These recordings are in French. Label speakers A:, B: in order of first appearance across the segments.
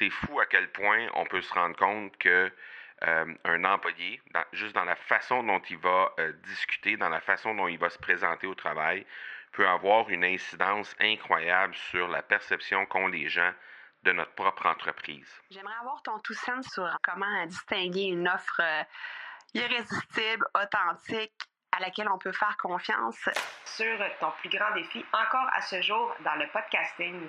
A: c'est fou à quel point on peut se rendre compte que euh, un employé, juste dans la façon dont il va euh, discuter, dans la façon dont il va se présenter au travail, peut avoir une incidence incroyable sur la perception qu'ont les gens de notre propre entreprise.
B: J'aimerais avoir ton tout sens sur comment distinguer une offre euh, irrésistible, authentique, à laquelle on peut faire confiance.
C: Sur ton plus grand défi encore à ce jour dans le podcasting.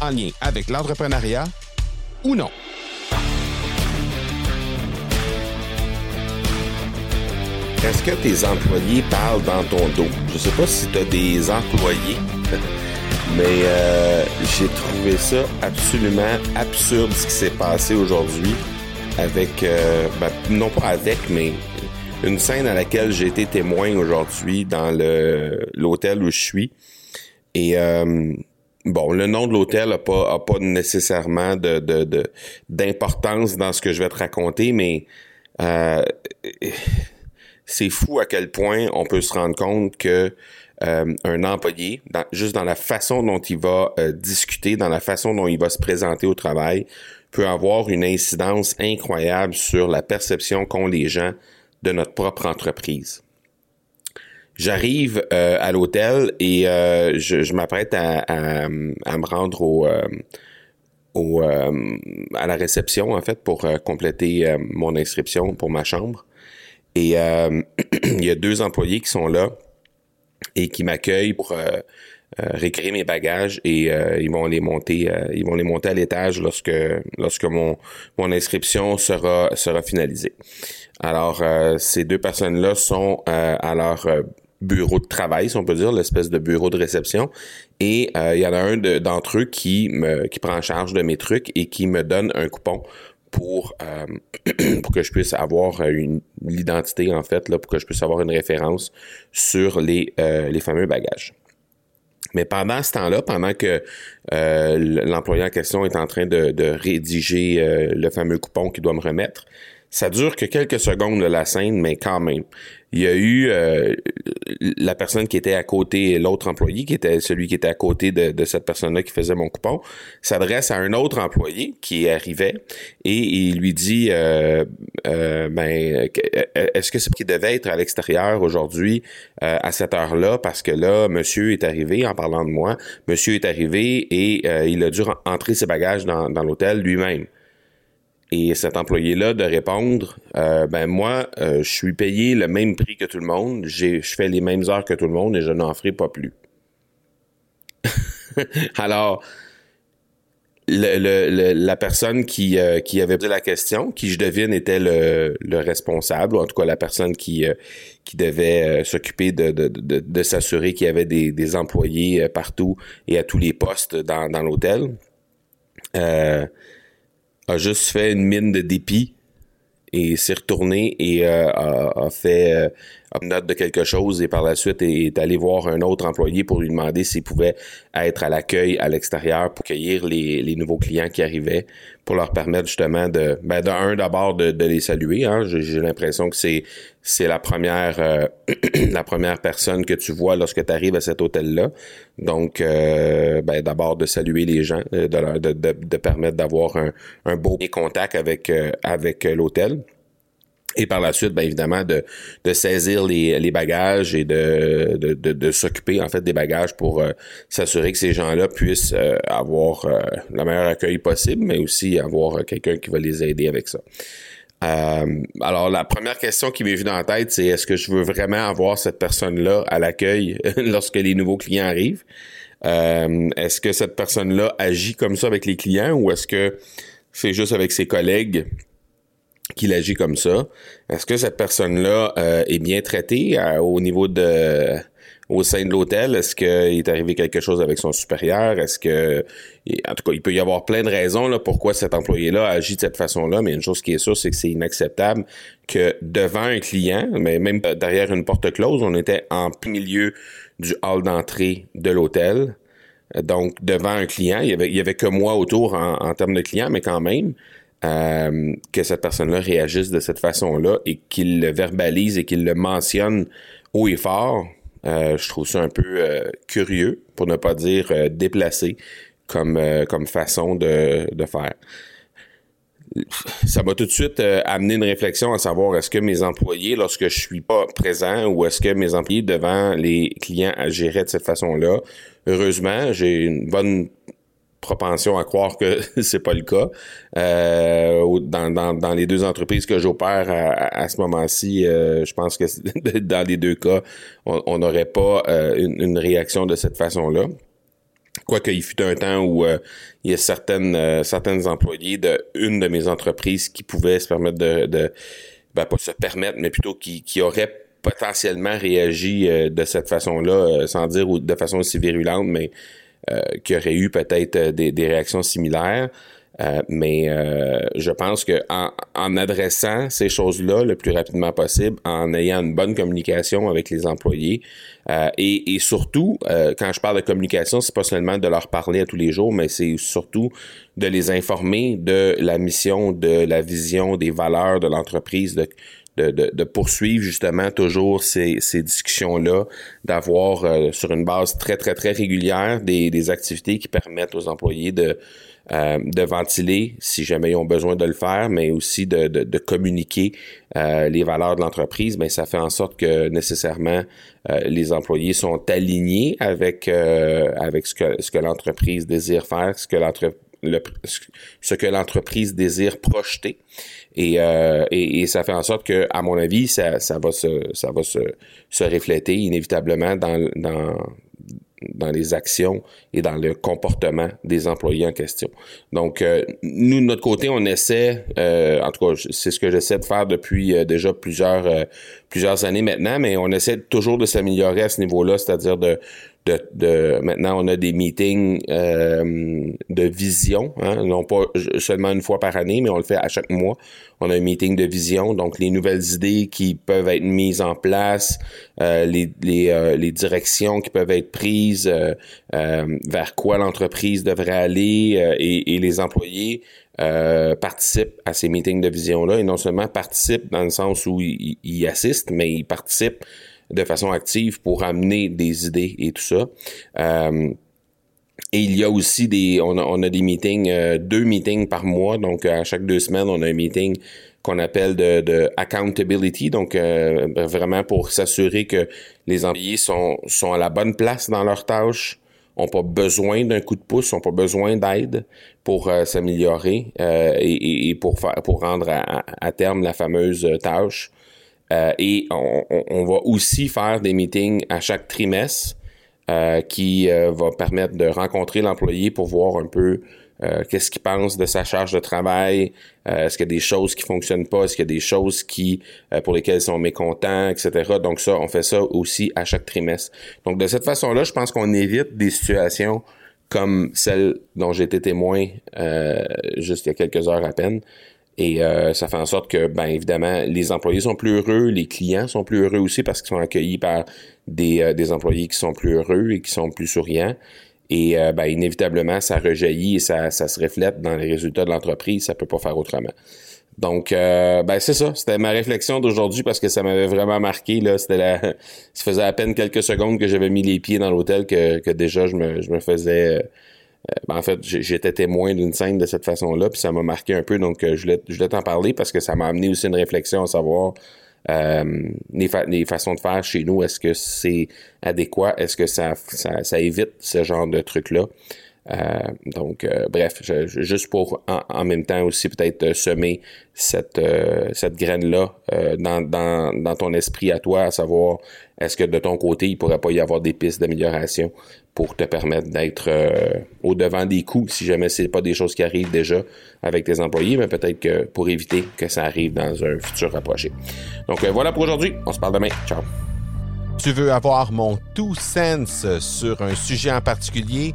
D: en lien avec l'entrepreneuriat ou non.
A: Est-ce que tes employés parlent dans ton dos? Je sais pas si tu as des employés, mais euh, j'ai trouvé ça absolument absurde ce qui s'est passé aujourd'hui avec, euh, ben, non pas avec, mais une scène à laquelle j'ai été témoin aujourd'hui dans le l'hôtel où je suis. Et euh, bon, le nom de l'hôtel a pas nécessairement d'importance dans ce que je vais te raconter, mais euh, c'est fou à quel point on peut se rendre compte que euh, un employé, juste dans la façon dont il va euh, discuter, dans la façon dont il va se présenter au travail, peut avoir une incidence incroyable sur la perception qu'ont les gens de notre propre entreprise. J'arrive euh, à l'hôtel et je, m'apprête à, me rendre au, au à la réception en fait pour compléter mon inscription pour ma chambre. Et euh, il y a deux employés qui sont là et qui m'accueillent pour euh, euh récréer mes bagages et euh, ils vont les monter ils vont les monter à l'étage lorsque lorsque mon mon inscription sera sera finalisée. Alors ces deux personnes là sont à leur bureau de travail, si on peut dire, l'espèce de bureau de réception. Et il y en a un d'entre eux qui me qui prend en charge de mes trucs et qui me donne un coupon pour, euh, pour que je puisse avoir une l'identité en fait là pour que je puisse avoir une référence sur les euh, les fameux bagages. Mais pendant ce temps-là, pendant que euh, l'employé en question est en train de, de rédiger le fameux coupon qu'il doit me remettre, ça dure que quelques secondes de la scène, mais quand même. Il y a eu euh, la personne qui était à côté, l'autre employé, qui était celui qui était à côté de, cette personne-là qui faisait mon coupon, s'adresse à un autre employé qui arrivait et il lui dit euh, euh, ben est-ce que c'est qui devait être à l'extérieur aujourd'hui à cette heure-là? Parce que là monsieur est arrivé en parlant de moi, monsieur est arrivé et il a dû entrer ses bagages dans l'hôtel lui-même et cet employé-là de répondre euh, ben moi euh, je suis payé le même prix que tout le monde, je fais les mêmes heures que tout le monde et je n'en ferai pas plus. Alors le, la personne qui, euh, qui avait posé la question, qui je devine était le, le responsable, ou en tout cas la personne qui, qui devait s'occuper de, de, de, s'assurer qu'il y avait des, des employés partout et à tous les postes dans, dans l'hôtel. A juste fait une mine de dépit et s'est retourné et euh, a, fait euh, note de quelque chose et par la suite est allé voir un autre employé pour lui demander s'il pouvait être à l'accueil à l'extérieur pour accueillir les, les, nouveaux clients qui arrivaient pour leur permettre justement de ben de un d'abord de, de, les saluer hein. j'ai l'impression que c'est c'est la première euh, la première personne que tu vois lorsque tu arrives à cet hôtel là donc euh, ben d'abord de saluer les gens de leur, de, de, de permettre d'avoir un, un beau contact avec avec l'hôtel et par la suite, bien évidemment, de, de saisir les, les bagages et de, de, de, s'occuper en fait des bagages pour euh, s'assurer que ces gens-là puissent euh, avoir euh, le meilleur accueil possible, mais aussi avoir quelqu'un qui va les aider avec ça. alors, la première question qui m'est venue dans la tête, c'est est-ce que je veux vraiment avoir cette personne-là à l'accueil lorsque les nouveaux clients arrivent? est-ce que cette personne-là agit comme ça avec les clients ou est-ce que c'est juste avec ses collègues qu'il agit comme ça. Est-ce que cette personne-là euh, est bien traitée euh, au niveau au sein de l'hôtel? Est-ce qu'il est arrivé quelque chose avec son supérieur? Est-ce que, en tout cas, il peut y avoir plein de raisons là, pourquoi cet employé-là agit de cette façon-là, mais une chose qui est sûre, c'est que c'est inacceptable que devant un client, mais même derrière une porte close, on était en milieu du hall d'entrée de l'hôtel. Donc, devant un client, il y avait, il que moi autour en, en termes de clients, mais quand même, euh, que cette personne-là réagisse de cette façon-là et qu'il le verbalise et qu'il le mentionne haut et fort, euh, je trouve ça un peu euh, curieux, pour ne pas dire déplacé, comme, comme façon de, de faire. Ça m'a tout de suite amené une réflexion à savoir est-ce que mes employés, lorsque je suis pas présent, ou est-ce que mes employés devant les clients agiraient de cette façon-là? Heureusement, j'ai une bonne propension à croire que c'est pas le cas. Euh, dans, dans, dans, les deux entreprises que j'opère à, ce moment-ci, euh, je pense que dans les deux cas, on n'aurait pas euh, une, réaction de cette façon-là. Quoique il fut un temps où il y a certaines certaines employés de une de mes entreprises qui pouvaient se permettre de, de ben, pas se permettre, mais plutôt qui, qui auraient potentiellement réagi de cette façon-là, sans dire de façon aussi virulente, mais euh, qui aurait eu peut-être euh, des, réactions similaires. Euh, mais je pense que en, adressant ces choses-là le plus rapidement possible, en ayant une bonne communication avec les employés, et, et, surtout, quand je parle de communication, c'est pas seulement de leur parler à tous les jours, mais c'est surtout de les informer de la mission, de la vision, des valeurs de l'entreprise, de, poursuivre justement toujours ces, discussions-là, d'avoir euh, sur une base très, très, très régulière des, activités qui permettent aux employés de, euh, de ventiler si jamais ils ont besoin de le faire, mais aussi de, communiquer euh, les valeurs de l'entreprise, mais ça fait en sorte que nécessairement les employés sont alignés avec avec ce que ce que l'entreprise désire faire, ce que l'entreprise ce que l'entreprise désire projeter. Euh, et, et, ça fait en sorte que, à mon avis, ça, ça va se, ça va se, se refléter inévitablement dans, dans, dans les actions et dans le comportement des employés en question. Donc, euh, nous, de notre côté, on essaie, euh, en tout cas, c'est ce que j'essaie de faire depuis déjà plusieurs, plusieurs années maintenant, mais on essaie toujours de s'améliorer à ce niveau-là, c'est-à-dire de, maintenant on a des meetings euh, de vision, hein, non pas seulement une fois par année, mais on le fait à chaque mois. On a un meeting de vision, donc les nouvelles idées qui peuvent être mises en place, euh, euh, les, directions qui peuvent être prises, vers quoi l'entreprise devrait aller et, et les employés participent à ces meetings de vision-là et non seulement participent dans le sens où ils, ils assistent, mais ils participent de façon active pour amener des idées et tout ça. Euh, et il y a aussi des, on a, on a des meetings, euh, deux meetings par mois. Donc, à chaque deux semaines, on a un meeting qu'on appelle de, de, accountability. Donc, euh, vraiment pour s'assurer que les employés sont, sont à la bonne place dans leurs tâches, ont pas besoin d'un coup de pouce, ont pas besoin d'aide pour s'améliorer et, et, pour faire, pour rendre à, à, terme la fameuse tâche. Euh, et on, va aussi faire des meetings à chaque trimestre euh, qui euh, va permettre de rencontrer l'employé pour voir un peu qu'est-ce qu'il pense de sa charge de travail, est-ce qu'il y a des choses qui fonctionnent pas, est-ce qu'il y a des choses qui pour lesquelles ils sont mécontents, etc. Donc ça, on fait ça aussi à chaque trimestre. Donc de cette façon-là, je pense qu'on évite des situations comme celle dont j'ai été témoin juste il y a quelques heures à peine, et euh, ça fait en sorte que, ben évidemment, les employés sont plus heureux, les clients sont plus heureux aussi parce qu'ils sont accueillis par des, euh, des employés qui sont plus heureux et qui sont plus souriants. Et euh, ben, inévitablement, ça rejaillit et ça, ça se reflète dans les résultats de l'entreprise. Ça peut pas faire autrement. Donc, ben c'est ça. C'était ma réflexion d'aujourd'hui parce que ça m'avait vraiment marqué. Là, c'était la... ça faisait à peine quelques secondes que j'avais mis les pieds dans l'hôtel que, que déjà je me, je me faisais euh, ben, en fait, j'étais témoin d'une scène de cette façon-là, puis ça m'a marqué un peu, donc euh, je voulais, je voulais t'en parler parce que ça m'a amené aussi une réflexion à savoir euh, les, façons de faire chez nous, est-ce que c'est adéquat, est-ce que ça, ça, ça, évite ce genre de trucs-là. Euh, donc, bref, juste pour en, même temps aussi peut-être semer cette, cette graine-là dans, dans, dans ton esprit à toi, à savoir est-ce que de ton côté, il pourrait pas y avoir des pistes d'amélioration pour te permettre d'être euh, au devant des coups si jamais c'est pas des choses qui arrivent déjà avec tes employés, mais peut-être que pour éviter que ça arrive dans un futur rapproché. Donc euh, voilà pour aujourd'hui. On se parle demain. Ciao. Tu veux avoir mon tout sens sur un sujet en particulier?